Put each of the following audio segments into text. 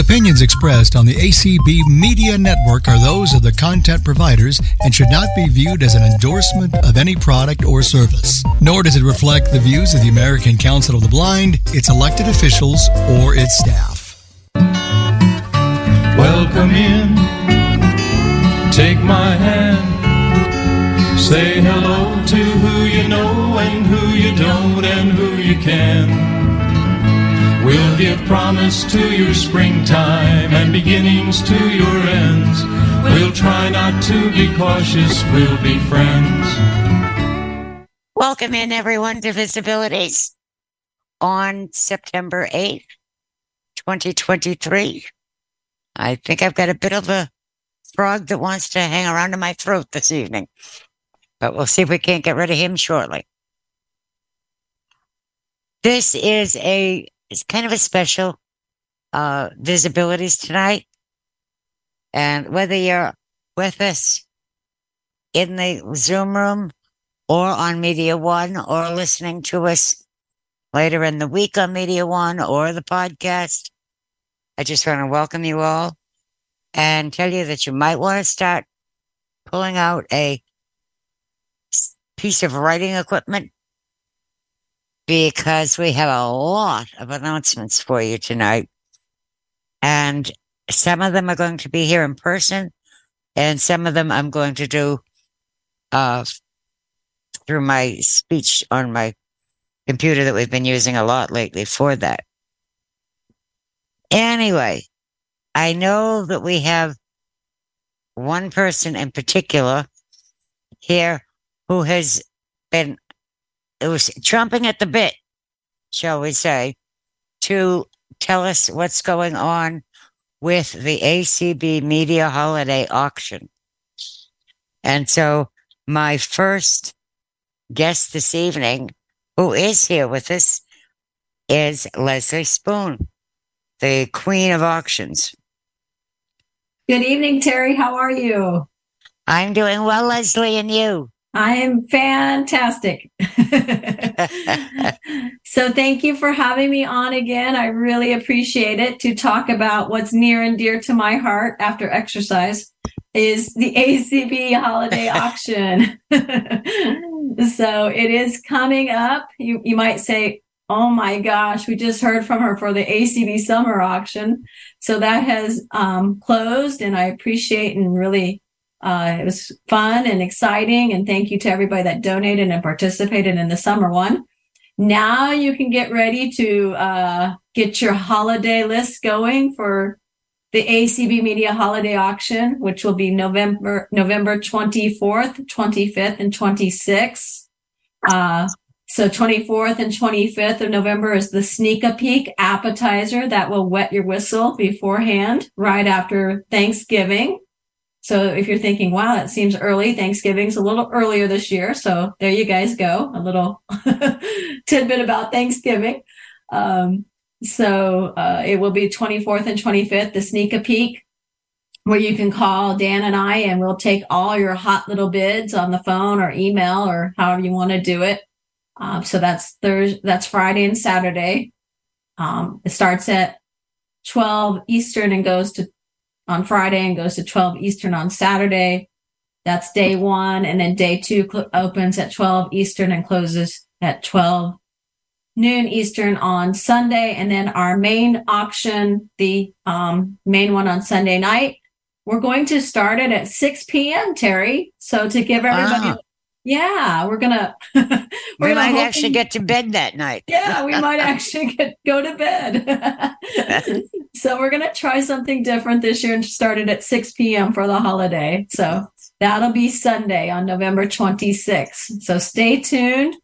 opinions expressed on the ACB Media Network are those of the content providers and should not be viewed as an endorsement of any product or service. Nor does it reflect the views of the American Council of the Blind, its elected officials, or its staff. Welcome in. Take my hand. Say hello to who you know and who you don't and who you can. We'll give promise to your springtime and beginnings to your ends. We'll try not to be cautious, we'll be friends. Welcome in, everyone, to VISAbilities on September 8th, 2023. I think I've got a bit of a frog that wants to hang around in my throat this evening, but we'll see if we can't get rid of him shortly. This is a it's kind of a special uh, VISAbilities tonight. And whether you're with us in the Zoom room or on Media One or listening to us later in the week on Media One or the podcast, I just want to welcome you all and tell you that you might want to start pulling out a piece of writing equipment because we have a lot of announcements for you tonight. And some of them are going to be here in person, and some of them I'm going to do uh, through my speech on my computer that we've been using a lot lately for that. Anyway, I know that we have one person in particular here who has been it was trumping at the bit, shall we say, to tell us what's going on with the ACB Media Holiday Auction. And so my first guest this evening, who is here with us, is Leslie Spoone, the Queen of Auctions. Good evening, Terry. How are you? I'm doing well, Leslie, and you? I am fantastic. so, thank you for having me on again. I really appreciate it to talk about what's near and dear to my heart after exercise is the ACB holiday auction. so, it is coming up. You, you might say, Oh my gosh, we just heard from her for the ACB summer auction. So, that has um, closed, and I appreciate and really uh, it was fun and exciting. And thank you to everybody that donated and participated in the summer one. Now you can get ready to uh, get your holiday list going for the ACB Media Holiday Auction, which will be November November 24th, 25th, and 26th. Uh, so 24th and 25th of November is the sneak a peek appetizer that will wet your whistle beforehand, right after Thanksgiving. So if you're thinking, wow, that seems early, Thanksgiving's a little earlier this year. So there you guys go. A little tidbit about Thanksgiving. Um, so uh, it will be 24th and 25th, the sneak a peek, where you can call Dan and I, and we'll take all your hot little bids on the phone or email or however you want to do it. Um, so that's Thursday, that's Friday and Saturday. Um, it starts at 12 Eastern and goes to on Friday and goes to 12 Eastern on Saturday. That's day one. And then day two cl- opens at 12 Eastern and closes at 12 noon Eastern on Sunday. And then our main auction, the um, main one on Sunday night, we're going to start it at 6 p.m., Terry. So to give everybody ah. Yeah, we're gonna. we're we gonna might actually get to bed that night. yeah, we might actually get go to bed. so we're gonna try something different this year and start it at 6 p.m. for the holiday. So that'll be Sunday on November 26th. So stay tuned.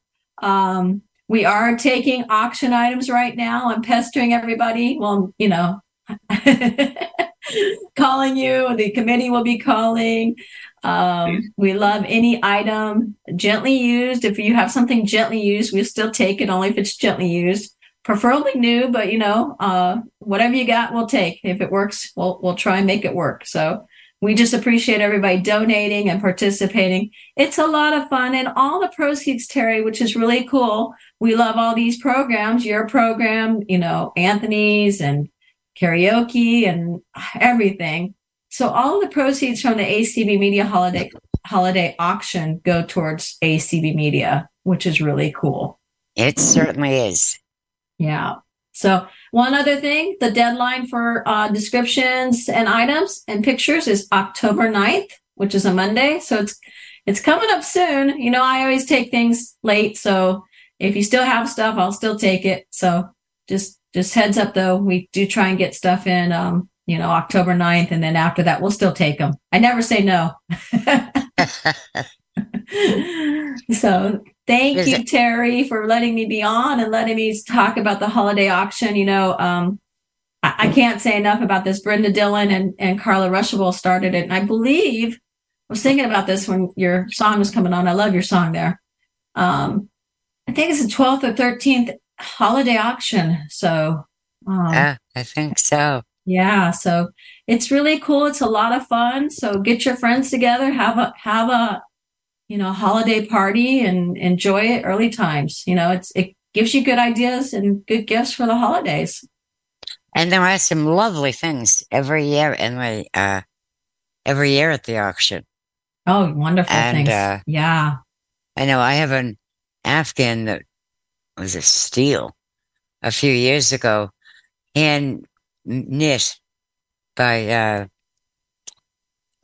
Um, we are taking auction items right now. I'm pestering everybody. Well, you know, calling you. The committee will be calling. Um, we love any item gently used. If you have something gently used, we'll still take it only if it's gently used. Preferably new, but you know, uh, whatever you got, we'll take. If it works, we'll we'll try and make it work. So we just appreciate everybody donating and participating. It's a lot of fun, and all the proceeds, Terry, which is really cool. We love all these programs. Your program, you know, Anthony's and karaoke and everything. So all the proceeds from the ACB Media Holiday Holiday auction go towards ACB Media, which is really cool. It certainly is. Yeah. So one other thing, the deadline for uh, descriptions and items and pictures is October 9th, which is a Monday. So it's it's coming up soon. You know, I always take things late, so if you still have stuff, I'll still take it. So just just heads up though, we do try and get stuff in um, you know, October 9th and then after that we'll still take them. I never say no. so thank Is you, it- Terry, for letting me be on and letting me talk about the holiday auction. You know, um, I, I can't say enough about this. Brenda Dillon and, and Carla Ruschival started it. And I believe I was thinking about this when your song was coming on. I love your song there. Um, I think it's the 12th or 13th holiday auction. So, um, Yeah, I think so. Yeah, so it's really cool. It's a lot of fun. So get your friends together, have a have a you know holiday party and enjoy it early times. You know, it's it gives you good ideas and good gifts for the holidays. And there are some lovely things every year in the uh every year at the auction. Oh, wonderful And, things. uh, yeah. I know I have an Afghan that was a steal a few years ago, hand knit by uh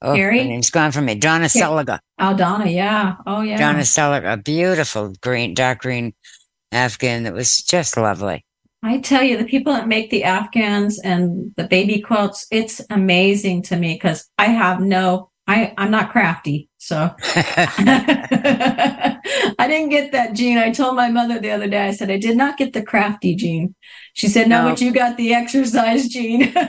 oh, Carrie? her name's gone from me. Donna Ca- Oh, Donna, yeah. Oh yeah. Donna Seliger, a beautiful green, dark green Afghan that was just lovely. I tell you, the people that make the Afghans and the baby quilts, it's amazing to me because I have no I, I'm not crafty. So I didn't get that gene. I told my mother the other day, I said, I did not get the crafty gene. She said, No, No. but you got the exercise gene. so, you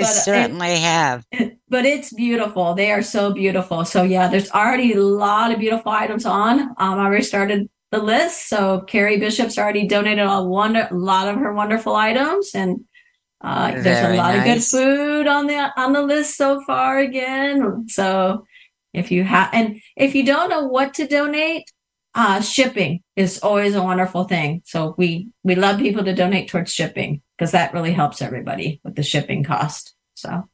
but, it, certainly have. but it's beautiful. They are so beautiful. So, yeah, there's already a lot of beautiful items on. Um, I already started the list. So, Carrie Bishop's already donated a wonder, a lot of her wonderful items. And uh, there's a lot of good food on the on the list so far again. So if you have and if you don't know what to donate, uh, shipping is always a wonderful thing. So we we love people to donate towards shipping because that really helps everybody with the shipping cost. So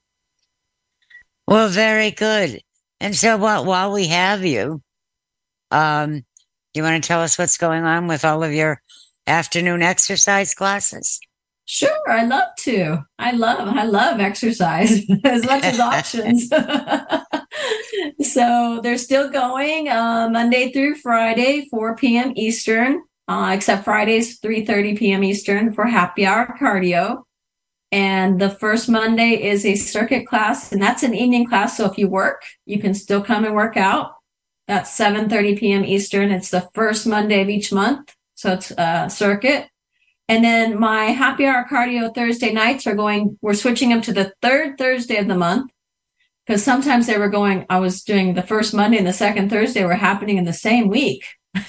Well, very good. And so while while we have you, um, you want to tell us what's going on with all of your afternoon exercise classes? Sure, I love to. I love, I love exercise as much as options. so they're still going uh, Monday through Friday, 4 p.m. Eastern, uh, except Fridays, 3:30 p.m. Eastern for happy hour cardio. And the first Monday is a circuit class, and that's an evening class. So if you work, you can still come and work out. That's 7:30 p.m. Eastern. It's the first Monday of each month, so it's a circuit. And then my happy hour cardio Thursday nights are going, we're switching them to the third Thursday of the month. Because sometimes they were going, I was doing the first Monday and the second Thursday were happening in the same week.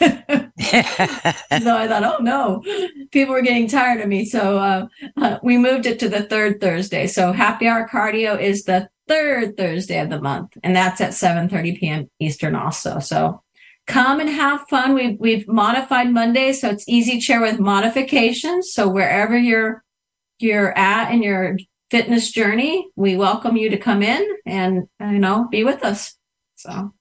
so I thought, oh no, people were getting tired of me. So uh, uh, we moved it to the third Thursday. So happy hour cardio is the third Thursday of the month, and that's at 7:30 p.m. Eastern also. So come and have fun. We've we've modified Monday, so it's easy chair with modifications. So wherever you're you're at in your fitness journey, we welcome you to come in and you know be with us. So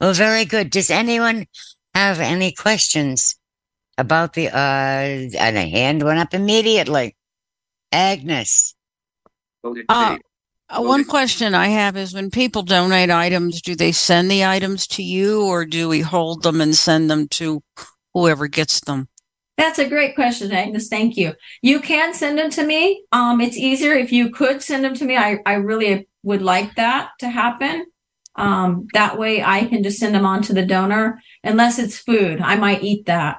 well, very good. Does anyone have any questions about the uh and a hand went up immediately. Agnes. Uh, uh, one question I have is when people donate items, do they send the items to you or do we hold them and send them to whoever gets them? That's a great question, Agnes. Thank you. You can send them to me. Um, it's easier if you could send them to me. I, I really would like that to happen. Um, that way I can just send them on to the donor. Unless it's food, I might eat that.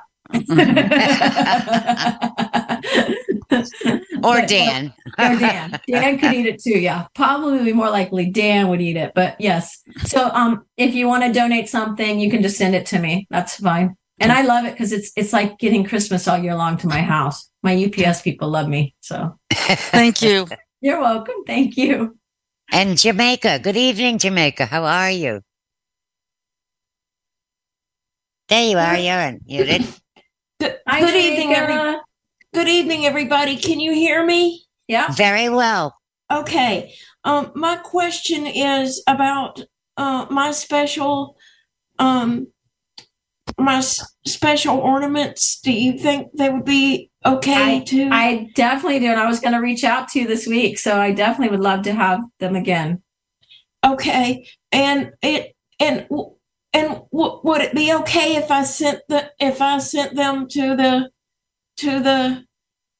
Or Dan. or Dan. Dan could eat it too. Yeah, probably more likely Dan would eat it. But yes. So um, if you want to donate something, you can just send it to me. That's fine. And I love it because it's it's like getting Christmas all year long to my house. My UPS people love me. So Thank you. you're welcome. Thank you. And Jamaica. Good evening, Jamaica. How are you? There you are. You're unmuted. Good, Hi, good evening, every, good evening, everybody. Can you hear me? Yeah. Very well. Okay. Um, my question is about uh my special um my s- special ornaments. Do you think they would be okay I, to? I definitely do. And I was going to reach out to you this week. So I definitely would love to have them again. Okay, and it and w- and w- would it be okay if I sent the if I sent them to the to the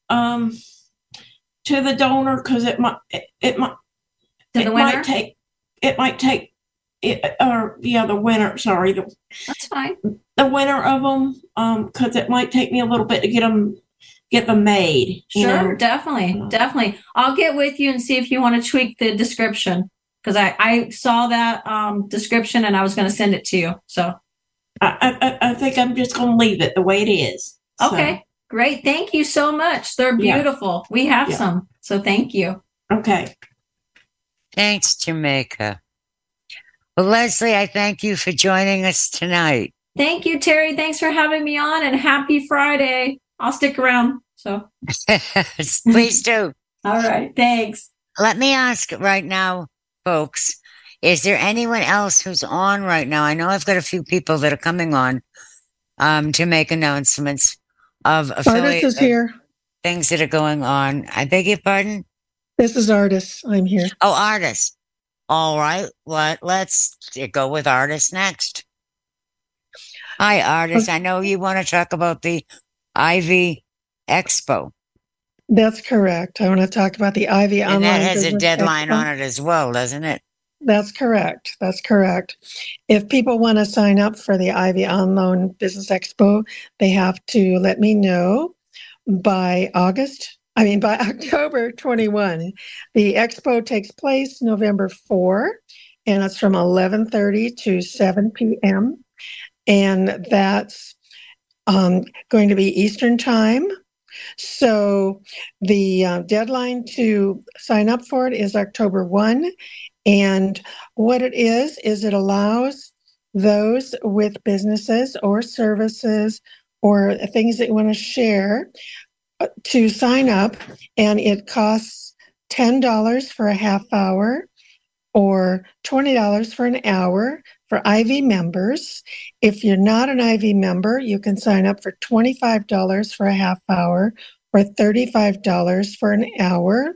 um to the donor because it might it, it might it winner? might take it might take it or yeah the winner sorry the That's fine. the winner of them um because it might take me a little bit to get them get them made Sure, know? definitely, definitely. I'll get with you and see if you want to tweak the description because I I saw that um description and I was going to send it to you. So I, I I think I'm just gonna leave it the way it is So, okay, great. Thank you so much. They're Yeah. beautiful. We have Yeah. some, so thank you. okay Thanks, Jamaica. Well, Leslie, I thank you for joining us tonight. Thank you, Terry. Thanks for having me on, and happy Friday. I'll stick around. So Please do. all right, thanks. Let me ask right now, folks, is there anyone else who's on right now? I know I've got a few people that are coming on um, to make announcements of Ardis affiliate is here. things that are going on. I beg your pardon? This is Ardis. I'm here. Oh, Ardis. All right. Let, let's go with Ardis next. Hi, Ardis. I know you want to talk about the IVIE Expo, That's correct. I want to talk about the IVIE and Online. that has a deadline Expo. on it as well, doesn't it? That's correct. That's correct. If people want to sign up for the IVIE Online Business Expo, they have to let me know by August. I mean, by October 21. The expo takes place November 4, and it's from 11:30 to 7 p.m. And that's um, going to be Eastern Time. So the uh, deadline to sign up for it is October 1. And what it is, is it allows those with businesses or services or things that you want to share uh, to sign up. And it costs $10 for a half hour or $20 for an hour for IVIE members. If you're not an IVIE member, you can sign up for $25 for a half hour or $35 for an hour.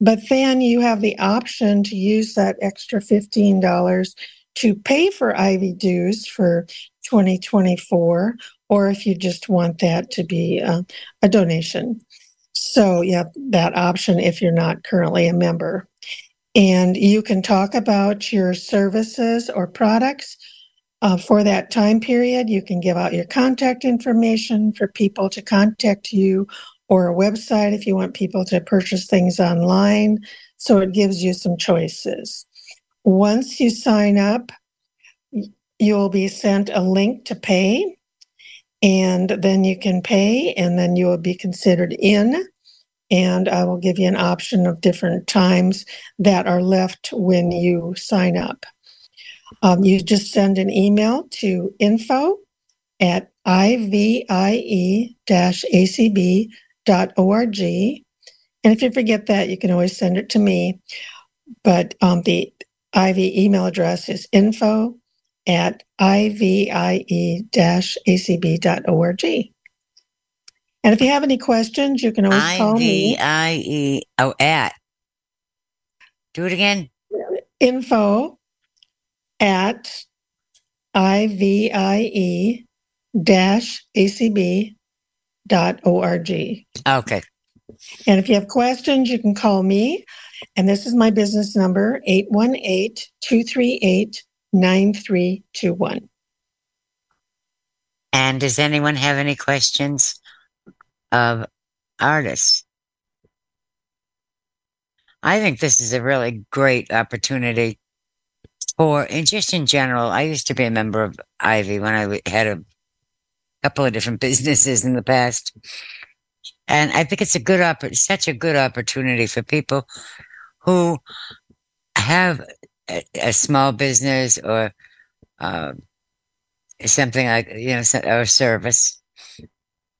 But then you have the option to use that extra $15 to pay for IVIE dues for 2024, or if you just want that to be uh, a donation. So, yeah, that option if you're not currently a member. And you can talk about your services or products uh, for that time period. You can give out your contact information for people to contact you or a website if you want people to purchase things online. So it gives you some choices. Once you sign up, you will be sent a link to pay, and then you can pay, and then you will be considered in. And I will give you an option of different times that are left when you sign up. Um, you just send an email to info at ivie-acb org. And if you forget that, you can always send it to me. But um, the IVIE email address is info at ivie-acb.org. And if you have any questions, you can always call me. I E. Oh, at. Do it again. Info at ivie dash acb dot org. Okay. And if you have questions, you can call me. And this is my business number, 818-238-9321. And does anyone have any questions of Ardis? I think this is a really great opportunity for, and just in general, I used to be a member of IVIE when I had a couple of different businesses in the past. And I think it's a good opp- such a good opportunity for people who have a, a small business or uh, something like you know or service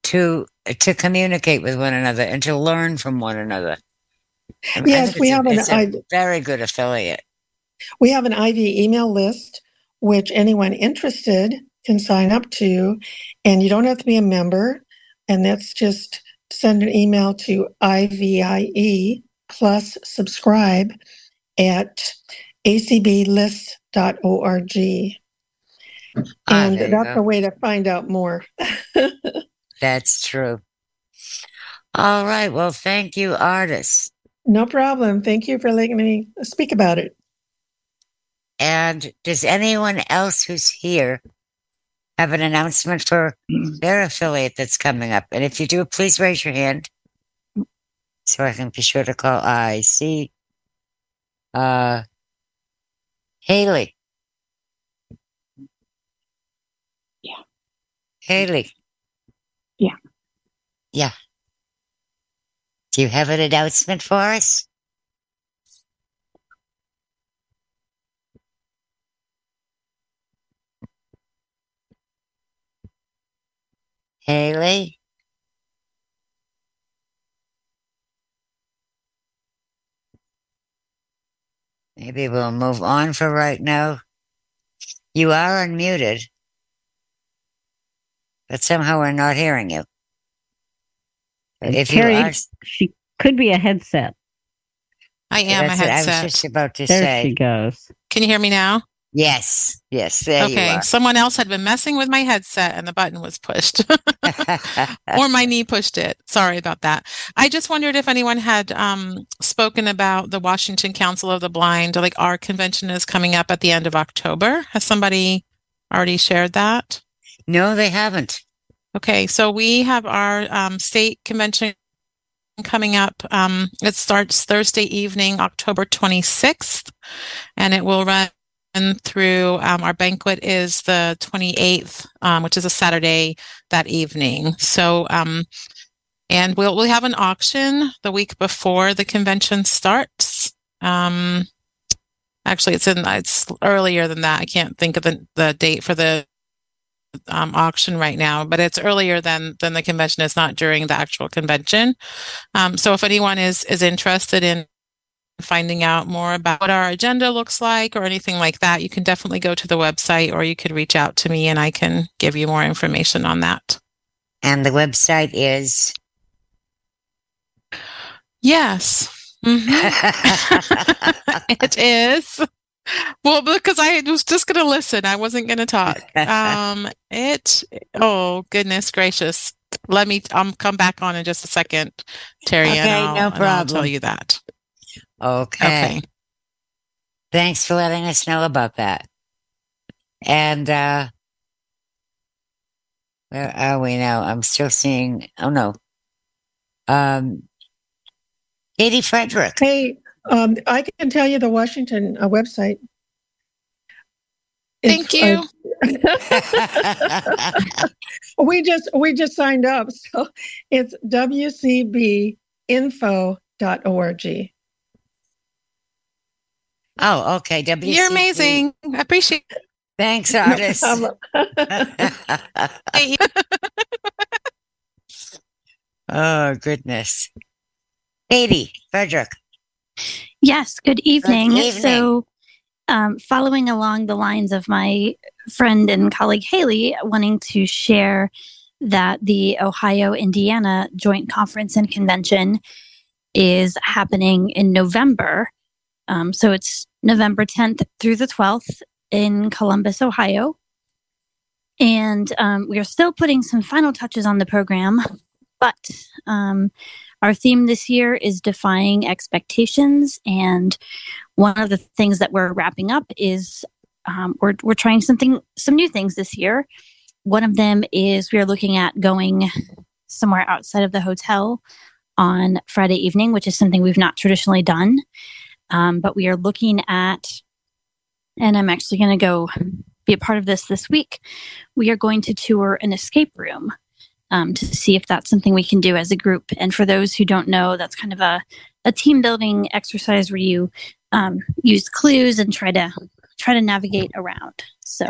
to to communicate with one another and to learn from one another. I mean, Yes, we it's a- have an very good affiliate. We have an IVIE email list, which anyone interested can sign up to, and you don't have to be a member. And that's just send an email to IVIE plus subscribe at acblists.org. Ah, And that's go. a way to find out more. That's true. All right. Well, thank you, Ardis. No problem. Thank you for letting me speak about it. And does anyone else who's here have an announcement for their affiliate that's coming up? And if you do, please raise your hand so I can be sure to call. I see. Uh, Haley. Yeah. Haley. Yeah. Yeah. Do you have an announcement for us? Haley? Maybe we'll move on for right now. You are unmuted, but somehow we're not hearing you. But if Terry, you are, she could be a headset. I am a that's what I was headset. just about to There say. she goes. Can you hear me now? Yes, yes, there okay. you Someone else had been messing with my headset and the button was pushed. or my knee pushed it. Sorry about that. I just wondered if anyone had um, spoken about the Washington Council of the Blind. Like our convention is coming up at the end of October. Has somebody already shared that? No, they haven't. Okay, so we have our um, state convention coming up. Um, it starts Thursday evening, October 26th, and it will run through. Um, our banquet is the 28th, um, which is a Saturday that evening. So, um, and we'll we'll have an auction the week before the convention starts. Um, actually, it's in it's earlier than that. I can't think of the the date for the um, auction right now, but it's earlier than than the convention. It's not during the actual convention. Um, so if anyone is is interested in finding out more about what our agenda looks like or anything like that, you can definitely go to the website or you could reach out to me and I can give you more information on that. And the website is. Yes. Mhm. it is. Well, because I was just going to listen, I wasn't going to talk. Um, it. Oh goodness gracious! Let me. I'm come back on in just a second, Terry. and Okay, I'll, no and I'll tell you that. okay. Okay. Thanks for letting us know about that. And uh where are we now? I'm still seeing oh no. Um Katie Frederick. Hey, um, I can tell you the Washington uh, website. Thank you. uh, we just we just signed up, so it's wcbinfo.org. oh, okay. WCB. You're amazing. I appreciate it. Thanks, Ardis. it. Uh, oh goodness. Katie Frederick. Yes, good evening. evening. So, um, following along the lines of my friend and colleague Haley wanting to share that the Ohio Indiana Joint Conference and Convention is happening in November. Um, so, it's November 10th through the 12th in Columbus, Ohio. And um, we are still putting some final touches on the program, but um, our theme this year is defying expectations. And one of the things that we're wrapping up is um, we're, we're trying something, some new things this year. One of them is we are looking at going somewhere outside of the hotel on Friday evening, which is something we've not traditionally done. Um, but we are looking at, and I'm actually going to go be a part of this this week. We are going to tour an escape room um, to see if that's something we can do as a group. And for those who don't know, that's kind of a, a team building exercise where you um, use clues and try to try to navigate around. So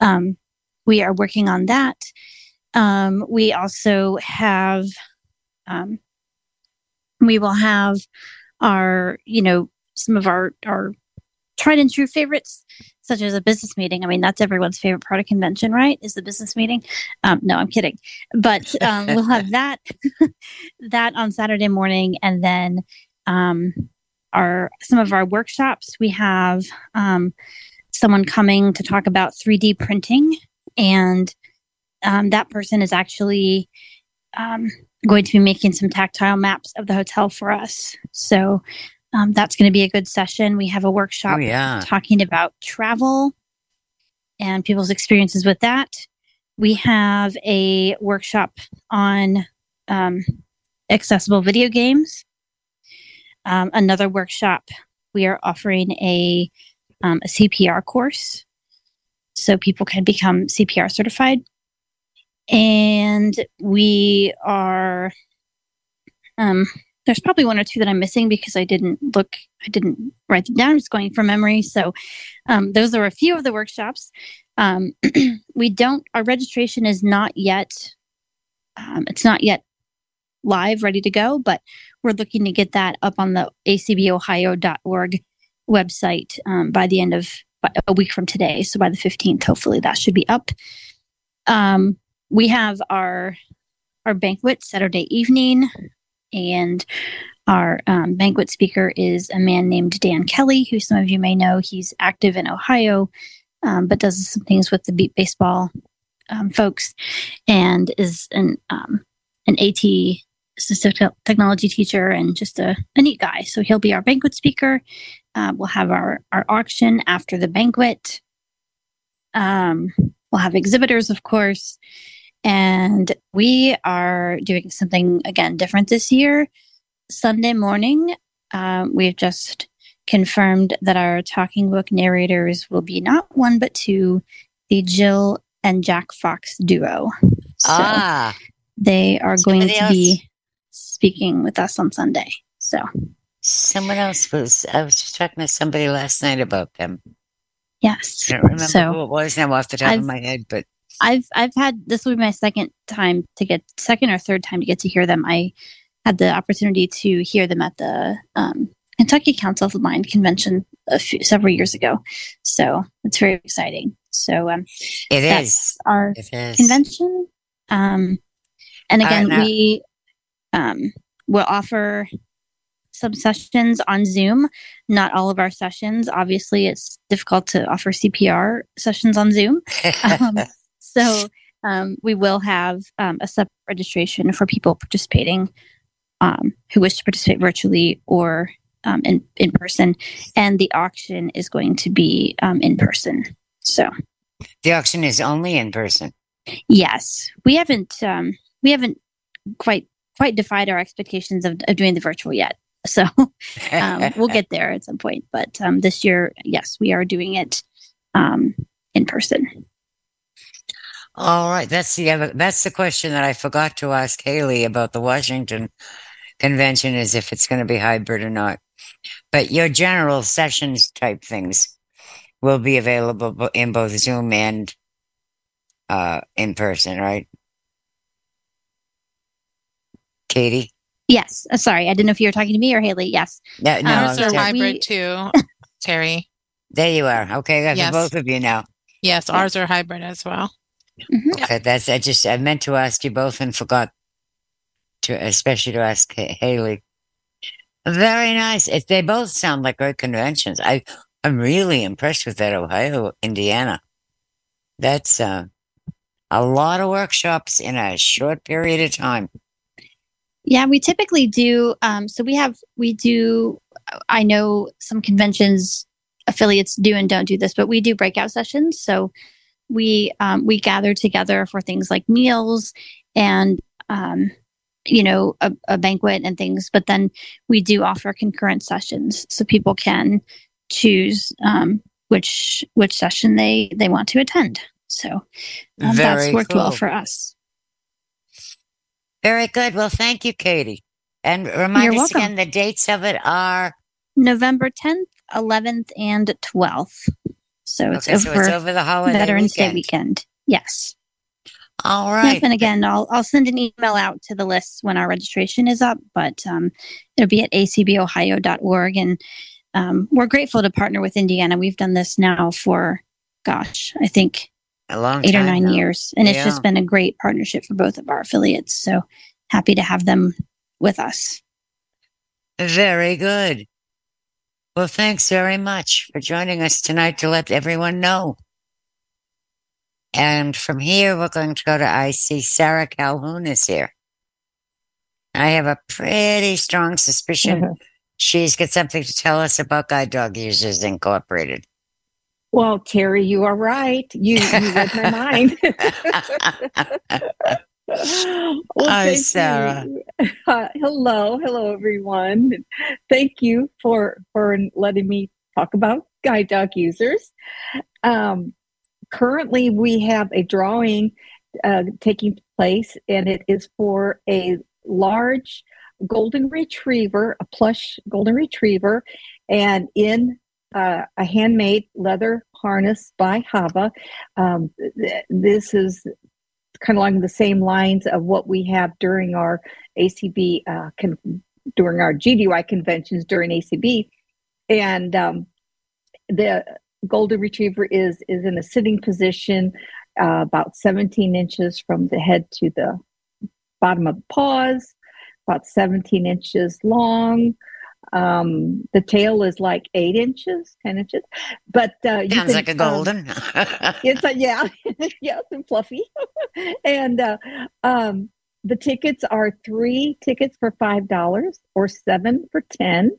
um, we are working on that. Um, we also have, um, we will have our, you know, some of our our tried and true favorites, such as a business meeting. I mean, that's everyone's favorite part of convention, right? Is the business meeting? Um, no, I'm kidding. But um, we'll have that that on Saturday morning, and then um, our some of our workshops. We have um, someone coming to talk about 3D printing, and um, that person is actually um, going to be making some tactile maps of the hotel for us. So um, that's going to be a good session. We have a workshop Oh, yeah. talking about travel and people's experiences with that. We have a workshop on um, accessible video games. Um, another workshop, we are offering a, um, a CPR course so people can become CPR certified. And we are, um, there's probably one or two that I'm missing because I didn't look, I didn't write them down. I'm just going from memory. So um, those are a few of the workshops. Um, we don't, our registration is not yet, um, it's not yet live, ready to go, but we're looking to get that up on the acbohio.org website um, by the end of a week from today. So by the 15th, hopefully that should be up. Um, we have our our banquet Saturday evening, and our um, banquet speaker is a man named Dan Kelly, who some of you may know. He's active in Ohio, um, but does some things with the beep baseball um, folks, and is an um, an AT technology teacher and just a, a neat guy. So he'll be our banquet speaker. Uh, we'll have our our auction after the banquet. Um, we'll have exhibitors, of course, and we are doing something again different this year. Sunday morning, uh, we've just confirmed that our talking book narrators will be not one but two, the Jill and Jack Fox duo. So ah, they are going to be speaking with us on Sunday. So someone else was. I was just talking to somebody last night about them. yes, I don't remember so who it was now off the top I've- of my head, but I've I've had this will be my second time to get second or third time to get to hear them. I had the opportunity to hear them at the um, Kentucky Council of the Blind convention a few, several years ago, so it's very exciting. So um, it that's is. our It is. convention. Um, and right, again, now- we um, will offer some sessions on Zoom. Not all of our sessions. Obviously, it's difficult to offer CPR sessions on Zoom. Um, so um, we will have um, a separate registration for people participating um, who wish to participate virtually or um, in in person, and the auction is going to be um, in person. So the auction is only in person. yes, we haven't um, we haven't quite quite defied our expectations of, of doing the virtual yet. So um, we'll get there at some point. But um, this year, yes, we are doing it um, in person. All right, that's the other. That's the question that I forgot to ask Haley about the Washington convention is if it's going to be hybrid or not. But your general sessions type things will be available in both Zoom and uh, in person, right? Katie? Yes, uh, sorry, I didn't know if you were talking to me or Haley. Yes, No, no. Um, Ours so are we- hybrid too, Terry. there you are. Okay, I got Yes. both of you now. Yes, ours are hybrid as well. Mhm. Okay, that's I just I meant to ask you both and forgot to especially to ask Haley. Very nice. It, they both sound like great conventions. I I'm really impressed with that Ohio, Indiana. That's uh, a lot of workshops in a short period of time. Yeah, we typically do. Um, so we have, we do, I know some conventions affiliates do and don't do this, but we do breakout sessions. So we, um, we gather together for things like meals and, um, you know, a, a banquet and things, but then we do offer concurrent sessions so people can choose, um, which, which session they, they want to attend. So um, that's worked well for us. Very good. Well, thank you, Katie. And remind You're us welcome. again the dates of it are November 10th, 11th, and 12th. So it's okay. over So it's over the holiday Veterans weekend. Day weekend. Yes. All right. And again, I'll I'll send an email out to the list when our registration is up, but um, it'll be at acbohio.org, and um, we're grateful to partner with Indiana. We've done this now for, gosh, I think a long eight or nine now. years, and it's just been a great partnership for both of our affiliates. So happy to have them with us. Very good. Well, thanks very much for joining us tonight to let everyone know. And from here, we're going to go to I see Sarah Calhoun is here. I have a pretty strong suspicion mm-hmm. she's got something to tell us about Guide Dog Users Incorporated. Well, Terry, you are right. You, you read my mind. well, Hi, Sarah. Uh, hello, hello, everyone. Thank you for for letting me talk about guide dog users. Um, currently, we have a drawing uh, taking place, and it is for a large golden retriever, a plush golden retriever, and in uh, a handmade leather harness by Hava. Um, th- this is kind of along the same lines of what we have during our ACB uh, con- during our GDUI conventions during ACB, and um, the golden retriever is is in a sitting position, uh, about 17 inches from the head to the bottom of the paws, about 17 inches long. Um, the tail is like eight inches, 10 inches, but uh, you Sounds like a um, golden. it's a yeah yes and fluffy. And uh, um, the tickets are three tickets for five dollars or seven for ten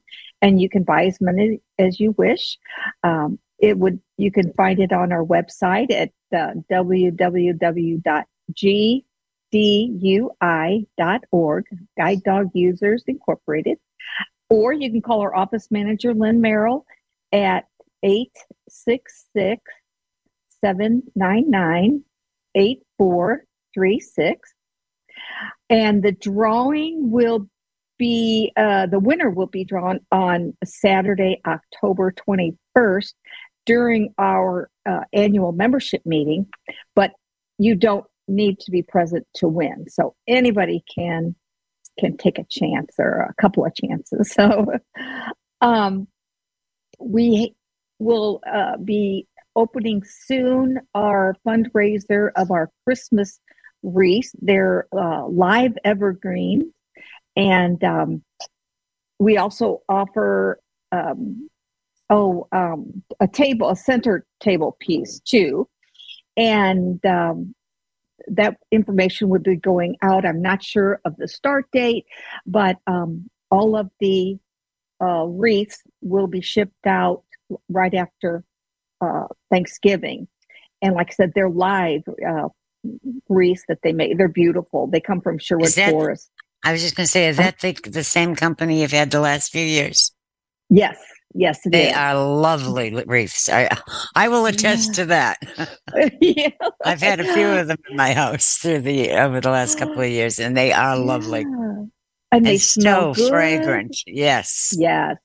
and you can buy as many as you wish. Um, it would you can find it on our website at uh, www.gdui.org guide dog users incorporated or you can call our office manager lynn merrill at 866 799 8436. And the drawing will be, uh, the winner will be drawn on Saturday, October 21st during our uh, annual membership meeting. But you don't need to be present to win. So anybody can can take a chance or a couple of chances. So um, we will uh, be opening soon our fundraiser of our Christmas wreaths. They're uh, live evergreen, and um, we also offer um, oh um, a table, a center table piece too, and um, that information would be going out. I'm not sure of the start date, but um, all of the uh, wreaths will be shipped out right after uh, Thanksgiving. And like I said, they're live uh, wreaths that they make. They're beautiful. They come from Sherwood that- Forest. I was just going to say, is that the, the same company you've had the last few years? Yes, yes, They is. are lovely wreaths. I, I will attest to that. yeah. I've had a few of them in my house through the over the last couple of years, and they are lovely Yeah. And they smell so good. fragrant. Yes. Yes.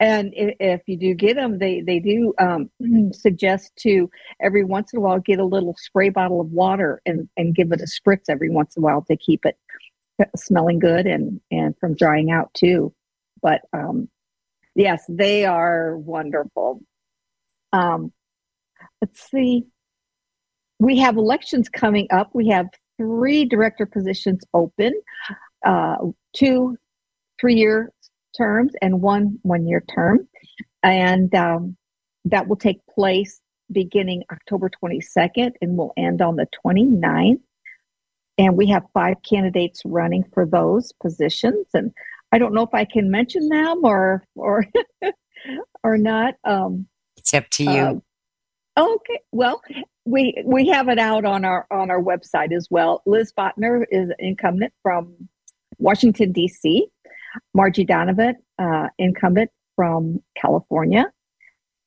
And i- if you do get them, they, they do um, suggest to every once in a while get a little spray bottle of water and, and give it a spritz every once in a while to keep it smelling good and, and from drying out too. But um, yes, they are wonderful. Um, let's see. We have elections coming up. We have three director positions open, uh, two three year terms and one one year term. And um, that will take place beginning October 22nd and will end on the 29th. And we have five candidates running for those positions. And I don't know if I can mention them or or or not. Um, It's up to you. uh, okay. Well, we we have it out on our on our website as well. Liz Bottner is incumbent from Washington D.C. Margie Donovan, uh, incumbent from California.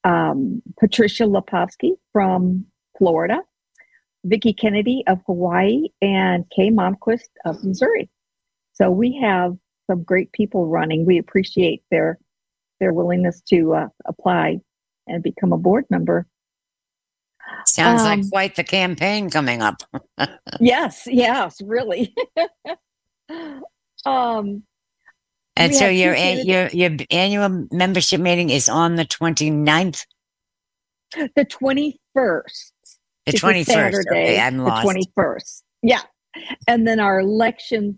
Um, Patricia Lepovsky from Florida. Vicki Kennedy of Hawaii and Kay Momquist of Missouri. So we have some great people running. We appreciate their their willingness to uh, apply and become a board member. Sounds like Um, quite the campaign coming up. yes, yes, really. um, And so your an- your your annual membership meeting is on the 29th, the 21st. the It's 21st. Saturday, Okay, I'm the 21st. Yeah. And then our elections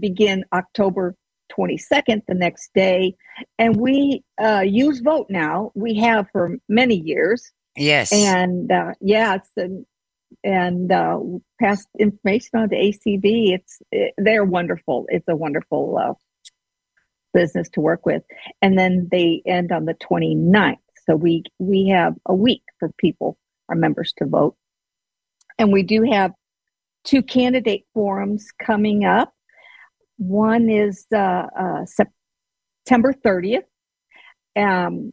begin October 22nd, the next day. And we uh, use Vote Now. We have for many years. Yes. And uh, yes, and, and uh, passed information on to ACB. It's it, they're wonderful. It's a wonderful uh, business to work with. And then they end on the 29th. So we we have a week for people, our members, to vote. And we do have two candidate forums coming up. One is uh, uh, September 30th. Um,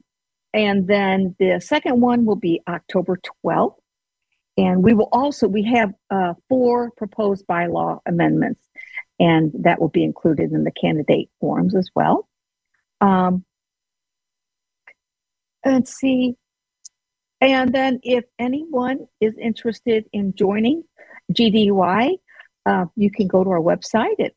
and then the second one will be October 12th. And we will also, we have uh, four proposed bylaw amendments, and that will be included in the candidate forms as well. Um, let's see. And then if anyone is interested in joining GDUI, uh, you can go to our website at,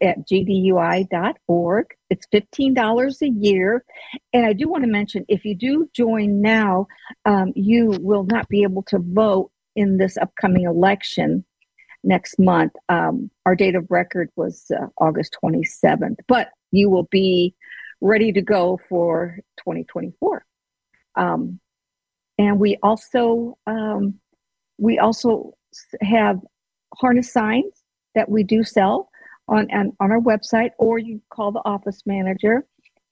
at gdui.org. It's $15 a year. And I do want to mention if you do join now, um, you will not be able to vote in this upcoming election next month. Um, our date of record was uh, August 27th, but you will be ready to go for 2024. Um, and we also um, we also have harness signs that we do sell on, on on our website, or you call the office manager,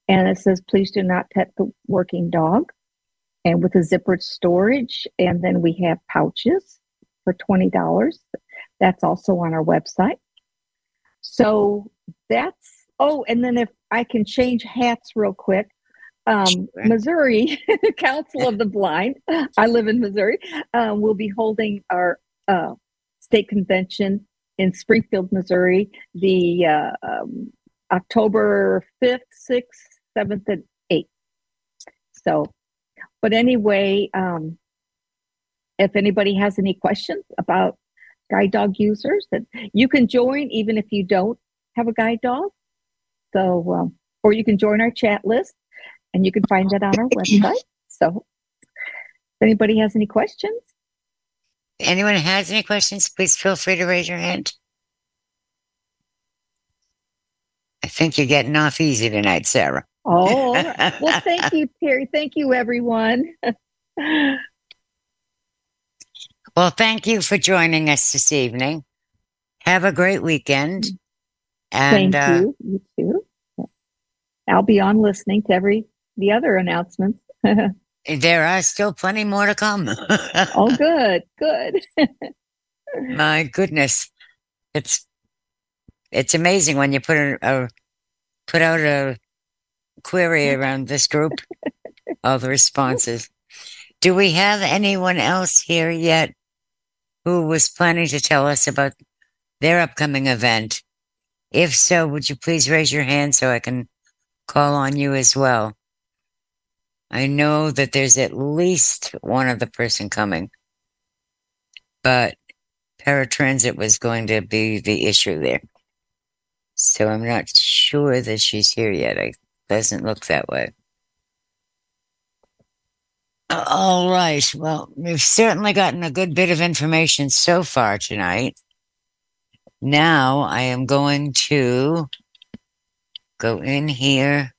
and it says, "Please do not pet the working dog," and with a zippered storage. And then we have pouches for twenty dollars. That's also on our website. So that's oh, and then if I can change hats real quick, um, Missouri Council of the Blind. I live in Missouri. Um, we'll be holding our uh, state convention in Springfield, Missouri, the uh, um, October fifth, sixth, seventh, and eighth. So, but anyway, um, if anybody has any questions about guide dog users, that you can join even if you don't have a guide dog. So, um, or you can join our chat list, and you can find that on our website. So, if anybody has any questions, Anyone has any questions, please feel free to raise your hand. I think you're getting off easy tonight, Sarah. oh, right. well, thank you, Terry. Thank you, everyone. Well, thank you for joining us this evening. Have a great weekend. And thank uh, you. You too. I'll be on listening to every the other announcements. there are still plenty more to come. oh, good, good. My goodness. It's it's amazing when you put a, a put out a query around this group, all the responses. Do we have anyone else here yet who was planning to tell us about their upcoming event? If so, would you please raise your hand so I can call on you as well? I know that there's at least one other person coming, but paratransit was going to be the issue there. So I'm not sure that she's here yet. It doesn't look that way. All right. Well, we've certainly gotten a good bit of information so far tonight. Now I am going to go in here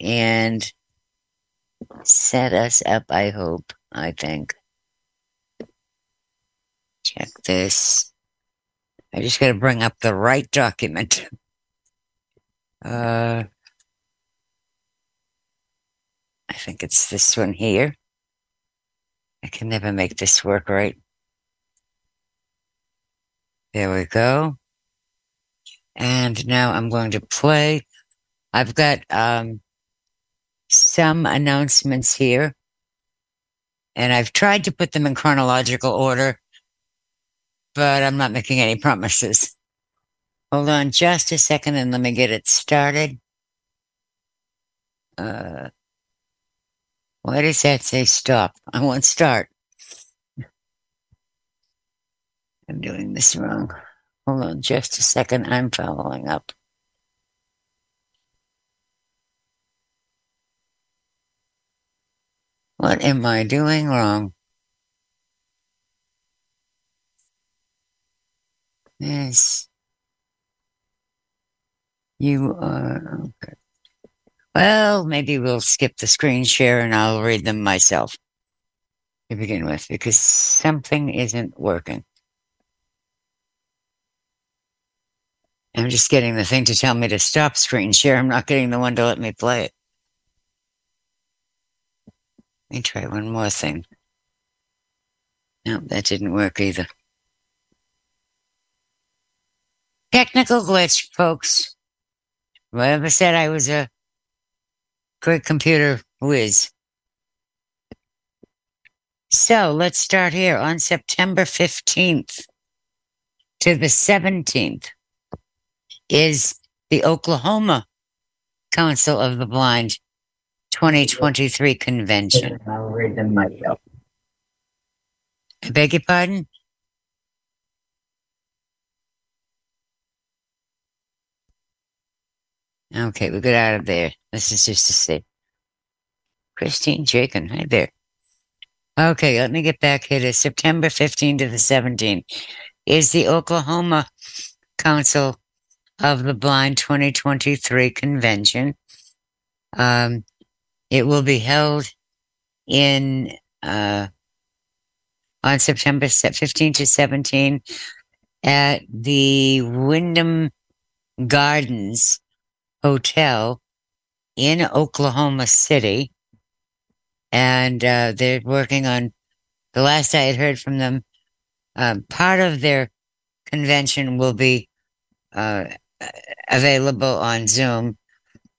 and set us up, I hope, I think. Check this. I just got to bring up the right document. Uh, I think it's this one here. I can never make this work right. There we go. And now I'm going to play. I've got um, some announcements here, and I've tried to put them in chronological order, but I'm not making any promises. Hold on just a second and let me get it started. Uh, why does that say stop? I won't start. I'm doing this wrong. Hold on just a second. I'm following up. What am I doing wrong? Yes. You are okay. Well, maybe we'll skip the screen share and I'll read them myself to begin with because something isn't working. I'm just getting the thing to tell me to stop screen share. I'm not getting the one to let me play it. Let me try one more thing. No, that didn't work either. Technical glitch, folks. Whoever said I was a great computer whiz. So let's start here on September 15th to the 17th is the Oklahoma Council of the Blind 2023 convention. I'll read them myself. I beg your pardon? Okay, we get out of there. This is just to see. Christine Chaikin, hi there. Okay, let me get back here to September 15 to the 17th. Is the Oklahoma Council of the Blind 2023 convention. Um, it will be held in uh, on September 15 to 17 at the Wyndham Gardens Hotel in Oklahoma City. And uh, they're working on, the last I had heard from them, um, part of their convention will be uh, available on Zoom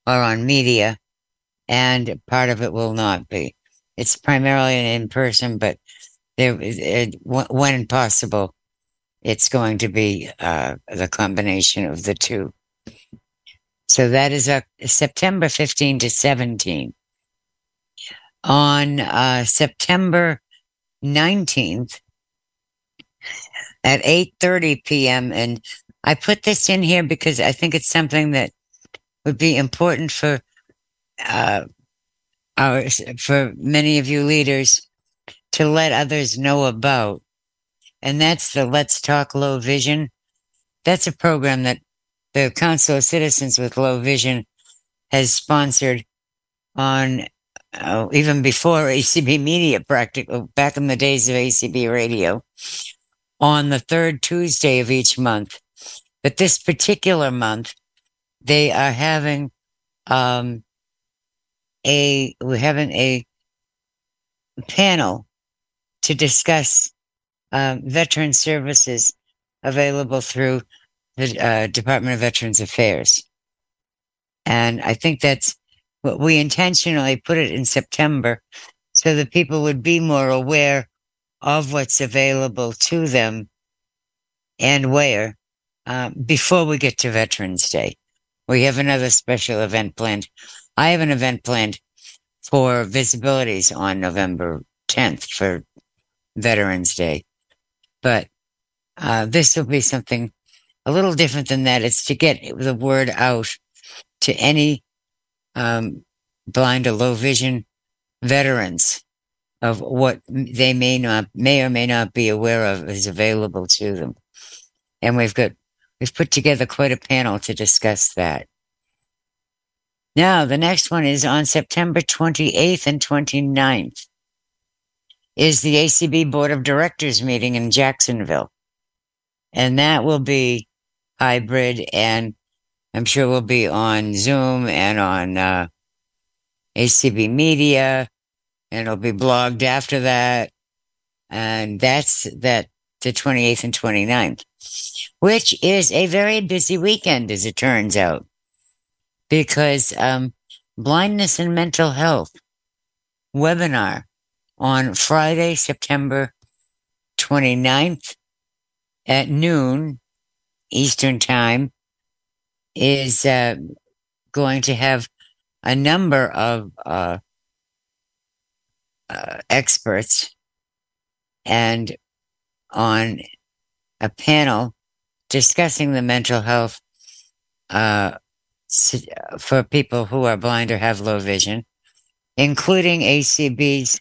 or on media, and part of it will not be. It's primarily in person, but there, it, when possible, it's going to be uh, the combination of the two. So that is uh, September 15 to 17. On uh, September 19th at 8:30 p.m. and I put this in here because I think it's something that would be important for uh, our for many of you leaders to let others know about, and that's the Let's Talk Low Vision. That's a program that the Council of Citizens with Low Vision has sponsored on uh, even before ACB Media, practically back in the days of ACB Radio, on the third Tuesday of each month. But this particular month, they are having um, a we're having a panel to discuss um, veteran services available through the uh, Department of Veterans Affairs, and I think that's what we intentionally put it in September so that people would be more aware of what's available to them and where uh, before we get to Veterans Day. We have another special event planned. I have an event planned for VISAbilities on November 10th for Veterans Day. But uh, this will be something a little different than that. It's to get the word out to any um, blind or low vision veterans of what they may not, may or may not be aware of is available to them. And we've got We've put together quite a panel to discuss that. Now, the next one is on September 28th and 29th is the ACB Board of Directors meeting in Jacksonville. And that will be hybrid and I'm sure will be on Zoom and on uh, ACB Media and it'll be blogged after that. And that's that the 28th and 29th which is a very busy weekend, as it turns out, because um, blindness and mental health webinar on Friday, September 29th at noon Eastern Time is uh, going to have a number of uh, uh, experts and on a panel discussing the mental health uh, for people who are blind or have low vision, including ACB's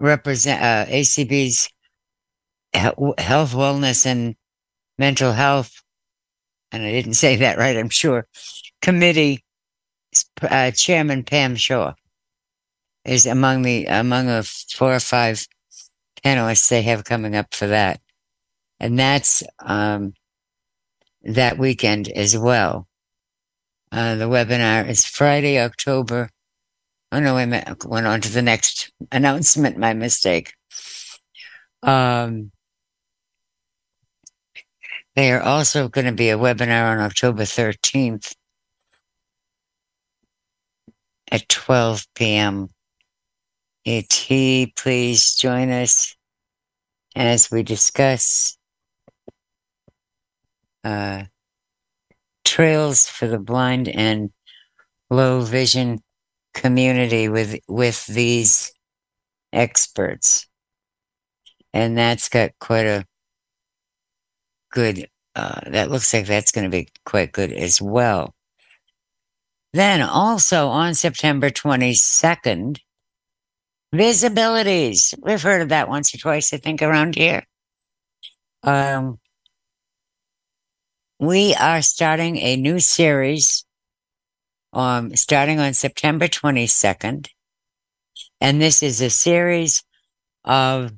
represent uh, ACB's health, wellness, and mental health. And I didn't say that right, I'm sure. Committee uh, Chairman Pam Shaw is among the among the four or five panelists they have coming up for that, and that's um, that weekend as well. Uh, the webinar is Friday, October. Oh no, I went on to the next announcement. My mistake. Um, they are also going to be a webinar on October 13th at 12 p.m. ET, please join us as we discuss uh, trails for the blind and low vision community with with these experts. And that's got quite a good uh, that looks like that's going to be quite good as well. Then also on september 22nd VISAbilities. We've heard of that once or twice i think around here. Um we are starting a new series um, starting on September 22nd. And this is a series of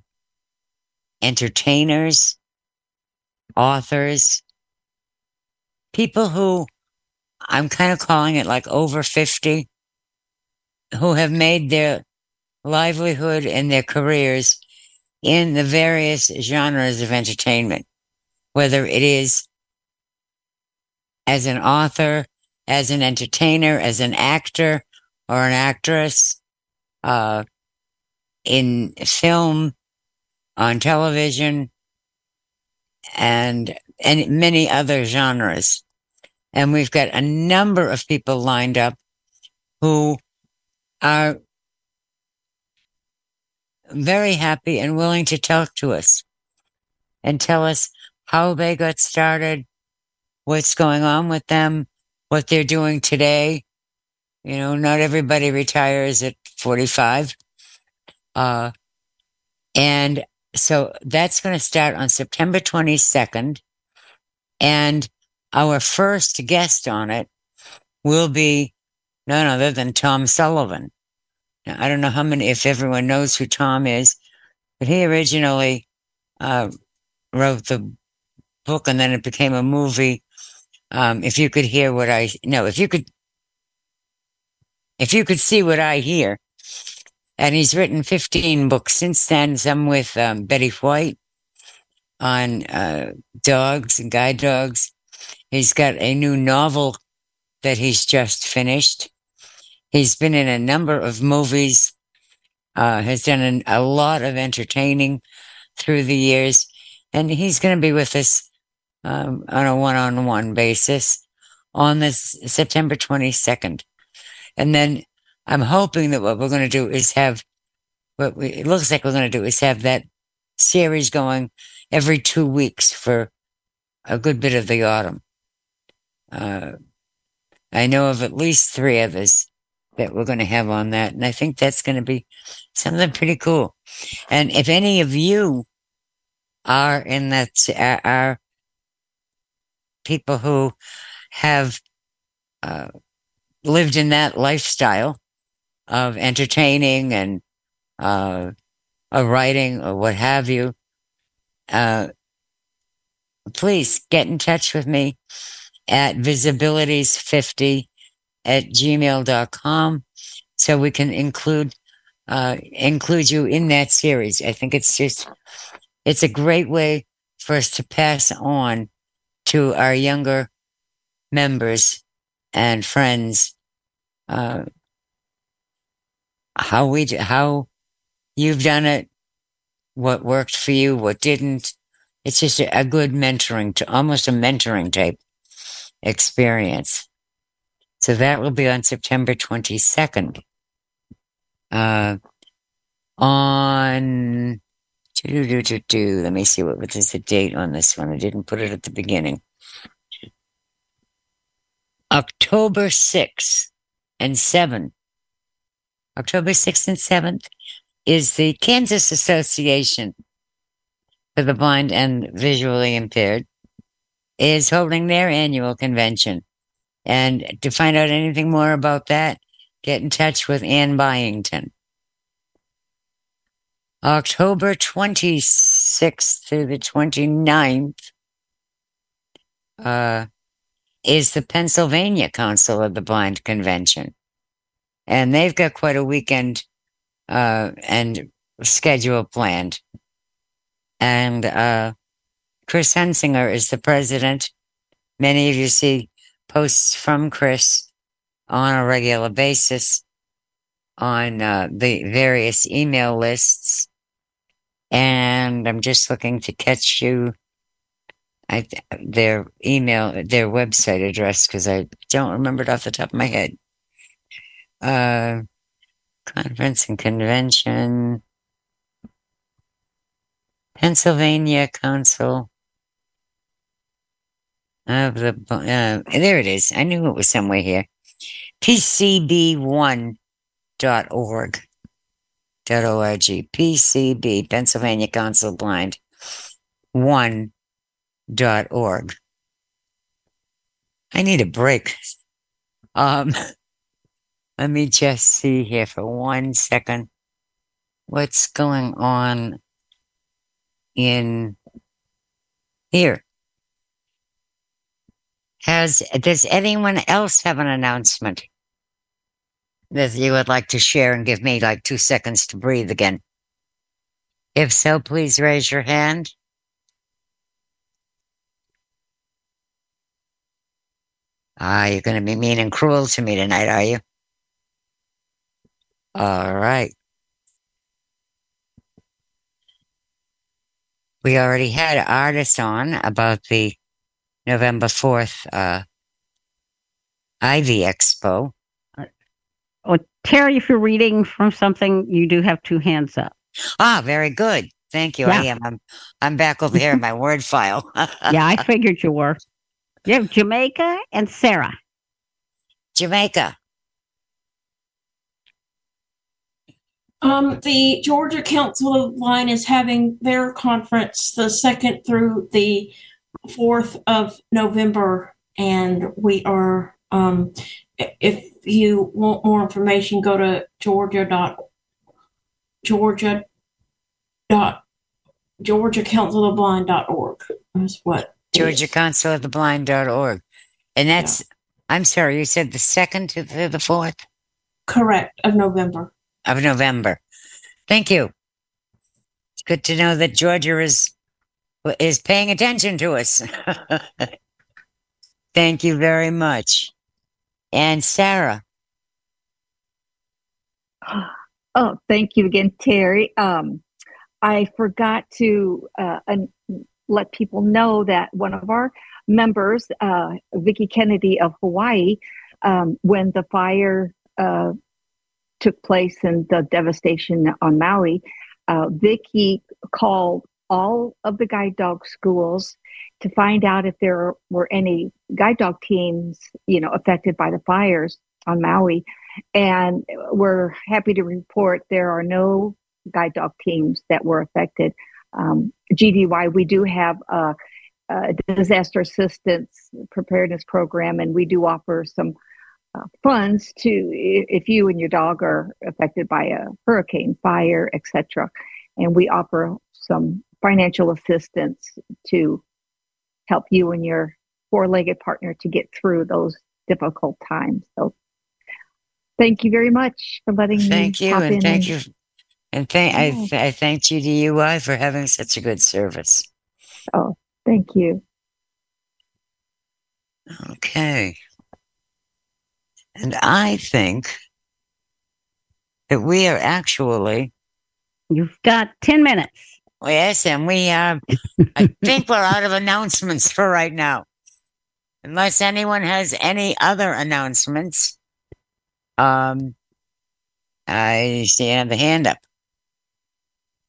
entertainers, authors, people who I'm kind of calling it like over 50, who have made their livelihood and their careers in the various genres of entertainment, whether it is as an author, as an entertainer, as an actor or an actress, uh, in film, on television, and and many other genres. And we've got a number of people lined up who are very happy and willing to talk to us and tell us how they got started, what's going on with them, what they're doing today. You know, not everybody retires at 45. Uh, and so that's going to start on September 22nd. And our first guest on it will be none other than Tom Sullivan. Now, I don't know how many, if everyone knows who Tom is, but he originally uh, wrote the book and then it became a movie um, if you could hear what I no, if you could, if you could see what I hear, and he's written 15 books since then, some with um, Betty White on uh, dogs and guide dogs. He's got a new novel that he's just finished. He's been in a number of movies, uh, has done an, a lot of entertaining through the years, and he's going to be with us um, on a one-on-one basis on this September 22nd. And then I'm hoping that what we're going to do is have what we, it looks like we're going to do is have that series going every two weeks for a good bit of the autumn. Uh, I know of at least three others that we're going to have on that. And I think that's going to be something pretty cool. And if any of you are in that, are people who have uh, lived in that lifestyle of entertaining and uh, of writing or what have you, uh, please get in touch with me at visibilities50 at gmail.com so we can include uh, include you in that series. I think it's just it's a great way for us to pass on to our younger members and friends uh, how we how you've done it, what worked for you, what didn't. It's just a, a good mentoring to almost a mentoring type experience. So that will be on September 22nd. Uh, on Do, do, do, do. Let me see what, what is the date on this one. I didn't put it at the beginning. October 6th and 7th. October 6th and 7th is the Kansas Association for the Blind and Visually Impaired is holding their annual convention. And to find out anything more about that, get in touch with Ann Byington. October 26th through the 29th uh, is the Pennsylvania Council of the Blind Convention. And they've got quite a weekend uh, and schedule planned. And uh, Chris Hensinger is the president. Many of you see posts from Chris on a regular basis on uh, the various email lists. And I'm just looking to catch you I, their email, their website address, because I don't remember it off the top of my head. Uh, conference and convention, Pennsylvania Council of the, uh, there it is. I knew it was somewhere here. PCB1.org. PCB, Pennsylvania Council Blind. One dot org. I need a break. Um, let me just see here for one second. What's going on in here? Has does anyone else have an announcement that you would like to share and give me like two seconds to breathe again? If so, please raise your hand. Ah, you're going to be mean and cruel to me tonight, are you? All right. We already had Ardis on about the November 4th uh, IVIE Expo. Oh, Terry, if you're reading from something, you do have two hands up. Ah, very good. Thank you. I am. I'm, I'm back over here in my word file. yeah, I figured you were. You have Jamaica and Sarah. Jamaica. Um, the Georgia Council of Line is having their conference the second through the fourth of November, and we are. Um, i- if you want more information, go to Georgia dot Georgia dot Georgia Council of the Blind dot org. That's what Georgia. Council of the Blind.org. And that's, I'm sorry, you said the second to the, the fourth correct of November. of November. Thank you. It's good to know that Georgia is is paying attention to us. Thank you very much. And Sarah, Oh, thank you again, Terry. Um, I forgot to uh, let people know that one of our members, uh, Vicki Kennedy of Hawaii, um, when the fire uh, took place and the devastation on Maui, uh, Vicki called all of the guide dog schools to find out if there were any guide dog teams, you know, affected by the fires on Maui. And we're happy to report there are no guide dog teams that were affected. Um, GDUI, we do have a, a disaster assistance preparedness program, and we do offer some uh, funds to if you and your dog are affected by a hurricane, fire, etc. And we offer some financial assistance to help you and your four-legged partner to get through those difficult times. So thank you very much for letting me thank me you hop and in thank you. And thank I, Yeah. th- I thank GDUI for having such a good service. Oh, thank you. Okay. And I think that we are actually You've got 10 minutes. Yes, and we uh, I think we're out of announcements for right now. Unless anyone has any other announcements. Um I see I have the hand up.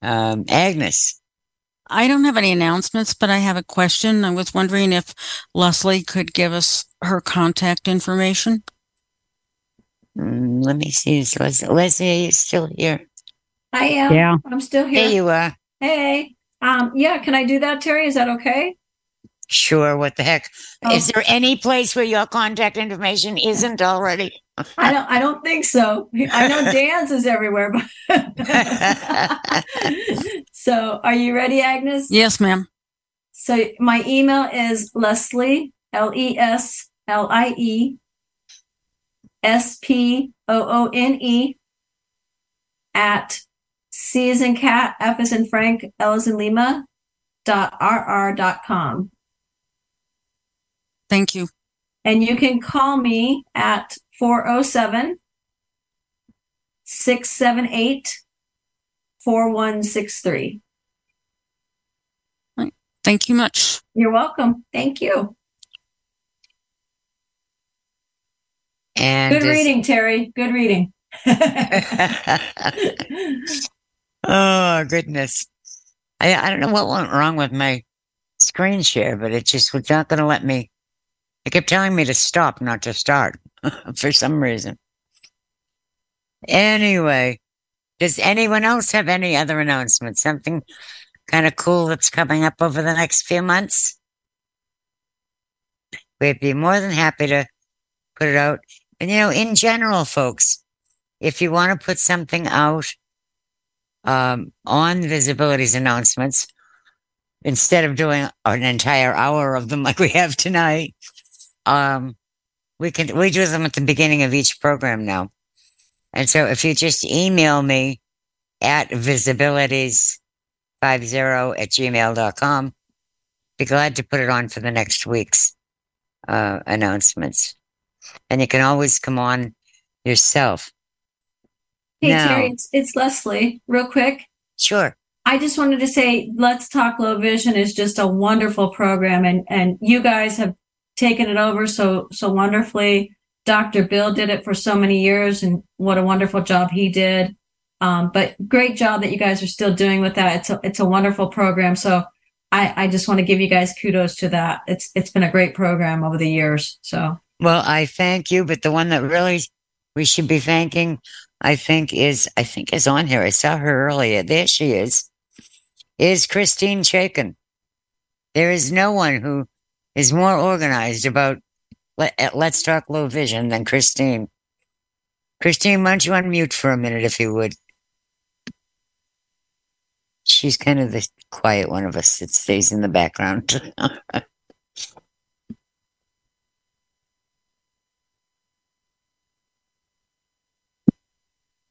Um Agnes. I don't have any announcements, but I have a question. I was wondering if Leslie could give us her contact information. Mm, let me see. Is Leslie, Leslie, are you still here? I am. Yeah. I'm still here. There you are. Hey. Um, yeah, can I do that, Terry? Is that okay? Sure. What the heck? Oh. Is there any place where your contact information isn't already? I don't I don't think so. I know Dan's is everywhere, but so are you ready, Agnes? Yes, ma'am. So my email is Leslie L E S L I E S P O O N E at C as in cat, F is in Frank, L as in Lima dot RR dot com. Thank you. And you can call me at 407 678 4163. Thank you much. You're welcome. Thank you. And Good is- reading, Terry. Good reading. oh goodness. I I don't know what went wrong with my screen share, but it just was not going to let me. It kept telling me to stop, not to start, for some reason. Anyway, does anyone else have any other announcements? Something kind of cool that's coming up over the next few months? We'd be more than happy to put it out. And you know, in general, folks, if you want to put something out um, on VISAbilities announcements, instead of doing an entire hour of them like we have tonight, um, we can we do them at the beginning of each program now. And so if you just email me at visibilities50 at gmail.com, be glad to put it on for the next week's uh, announcements. And you can always come on yourself. Hey, Terry, it's, it's Leslie. Real quick. Sure. I just wanted to say, Let's Talk Low Vision is just a wonderful program, and and you guys have taken it over so so wonderfully. Dr. Bill did it for so many years, and what a wonderful job he did. Um, but great job that you guys are still doing with that. It's a it's a wonderful program. So I I just want to give you guys kudos to that. It's it's been a great program over the years. So Well, I thank you, but the one that really we should be thanking, I think, is I think is on here. I saw her earlier. There she is. Is Christine Chaikin. There is no one who is more organized about let, eh, Let's Talk Low Vision than Christine. Christine, why don't you unmute for a minute if you would? She's kind of the quiet one of us that stays in the background.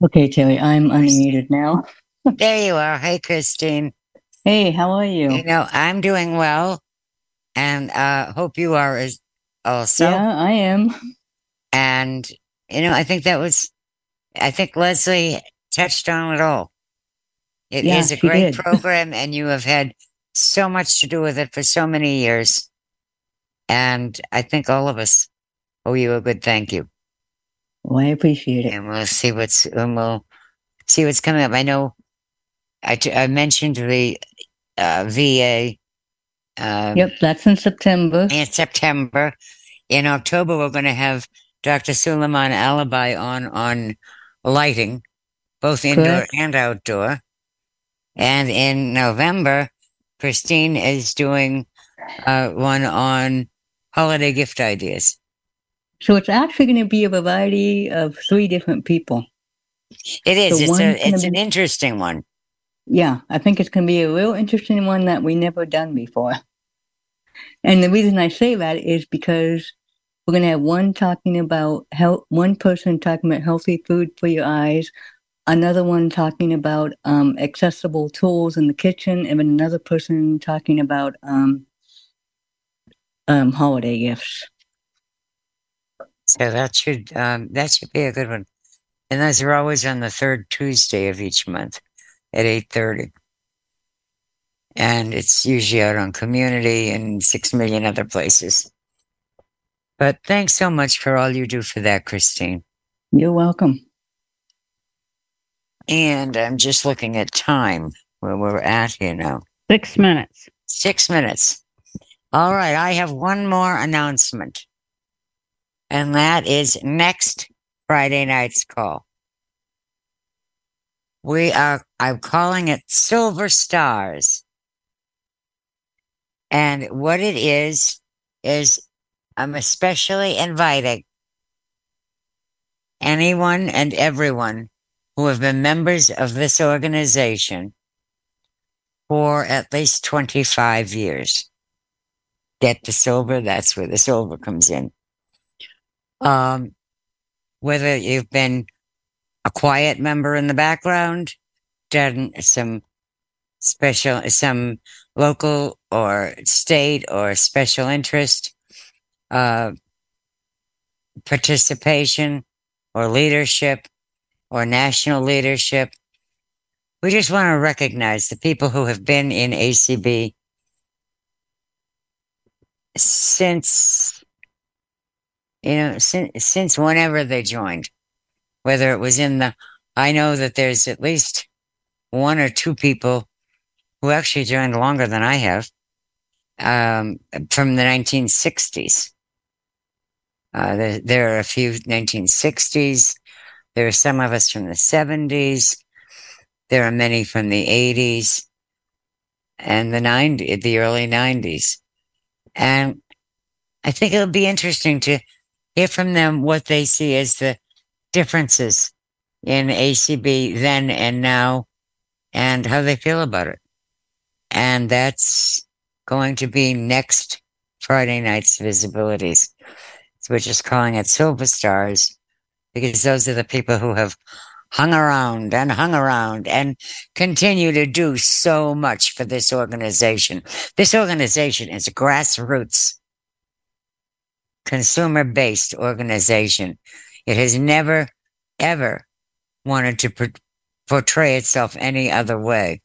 Okay, Terry, I'm unmuted now. there you are. Hey, Christine. Hey, how are you? You know, I'm doing well, and uh, hope you are as also. yeah, I am. And you know, I think that was, I think Leslie touched on it all. It is Yeah, a great program, and you have had so much to do with it for so many years. And I think all of us owe you a good thank you. Well, I appreciate it. And we'll see what's and we'll see what's coming up. I know I, t- I mentioned the uh, VA. Um, Yep, that's in September. in September. In October, we're going to have Dr. Suleiman Alibi on on lighting, both indoor Correct. and outdoor. And in November, Christine is doing uh, one on holiday gift ideas. So it's actually going to be a variety of three different people. It is. So it's a, it's an interesting one. Yeah, I think it's going to be a real interesting one that we never done before. And the reason I say that is because we're going to have one talking about health, one person talking about healthy food for your eyes, another one talking about um, accessible tools in the kitchen, and then another person talking about um, um, holiday gifts. So that should um, that should be a good one. And those are always on the third Tuesday of each month at eight thirty. And it's usually out on community and six million other places. But thanks so much for all you do for that, Christine. You're welcome. And I'm just looking at time where we're at here now. Six minutes. Six minutes. All right. I have one more announcement. And that is next Friday night's call. We are, I'm calling it Silver Stars. And what it is, is I'm especially inviting anyone and everyone who have been members of this organization for at least 25 years. Get the silver, that's where the silver comes in. Um, whether you've been a quiet member in the background, done some special, some local or state or special interest uh, participation or leadership or national leadership. We just want to recognize the people who have been in ACB since, you know, since, since whenever they joined, whether it was in the, I know that there's at least one or two people who actually joined longer than I have um, from the 1960s. Uh, there, there, are a few 1960s. There are some of us from the 70s. There are many from the 80s and the 90s, the early 90s. And I think it'll be interesting to hear from them what they see as the differences in ACB then and now and how they feel about it. And that's going to be next Friday night's VISAbilities. So we're just calling it Silver Stars because those are the people who have hung around and hung around and continue to do so much for this organization. This organization is grassroots, consumer based organization. It has never, ever wanted to portray itself any other way.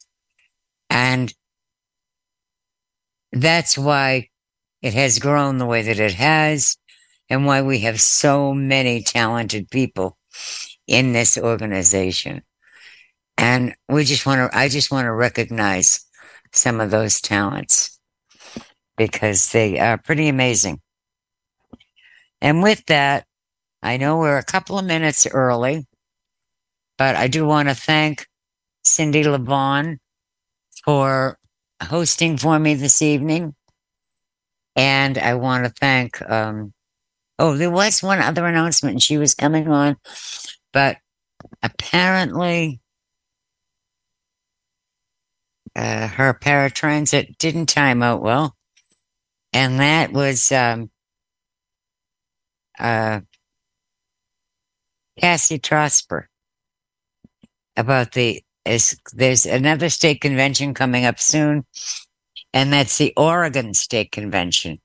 And that's why it has grown the way that it has and why we have so many talented people in this organization. And we just want to, I just want to recognize some of those talents because they are pretty amazing. And with that, I know we're a couple of minutes early, but I do want to thank Cindy LeBon for hosting for me this evening. And I want to thank, um, oh, there was one other announcement and she was coming on, but apparently uh, her paratransit didn't time out well. And that was um, uh, Cassie Trosper about the is there's another state convention coming up soon, and that's the Oregon State Convention.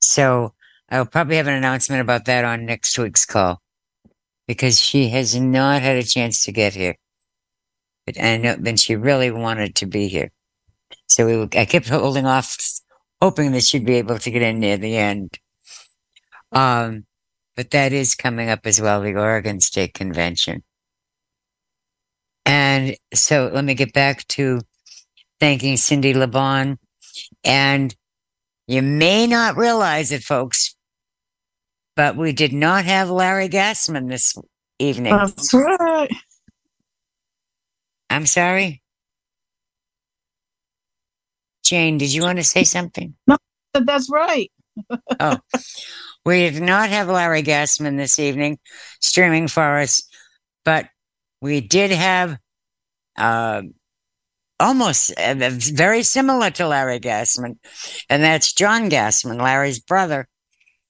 So I'll probably have an announcement about that on next week's call because she has not had a chance to get here. But I know, and she really wanted to be here. So we, I kept holding off, hoping that she'd be able to get in near the end. Um, but that is coming up as well, the Oregon State Convention. And so let me get back to thanking Cindy LeBon. And you may not realize it, folks, but we did not have Larry Gassman this evening. That's right. I'm sorry. Jane, did you want to say something? No, that's right. oh, we did not have Larry Gassman this evening streaming for us, but we did have uh, almost uh, very similar to Larry Gassman, and that's John Gassman, Larry's brother,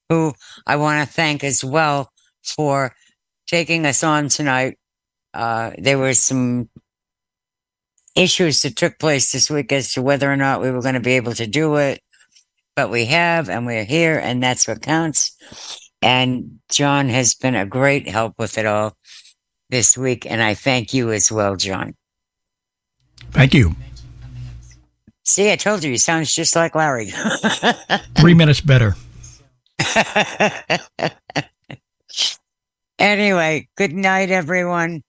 who I want to thank as well for taking us on tonight. Uh, there were some issues that took place this week as to whether or not we were going to be able to do it, but we have, and we're here, and that's what counts. And John has been a great help with it all this week. And I thank you as well, John. Thank you. See, I told you, he sounds just like Larry. Three minutes better. anyway, good night, everyone.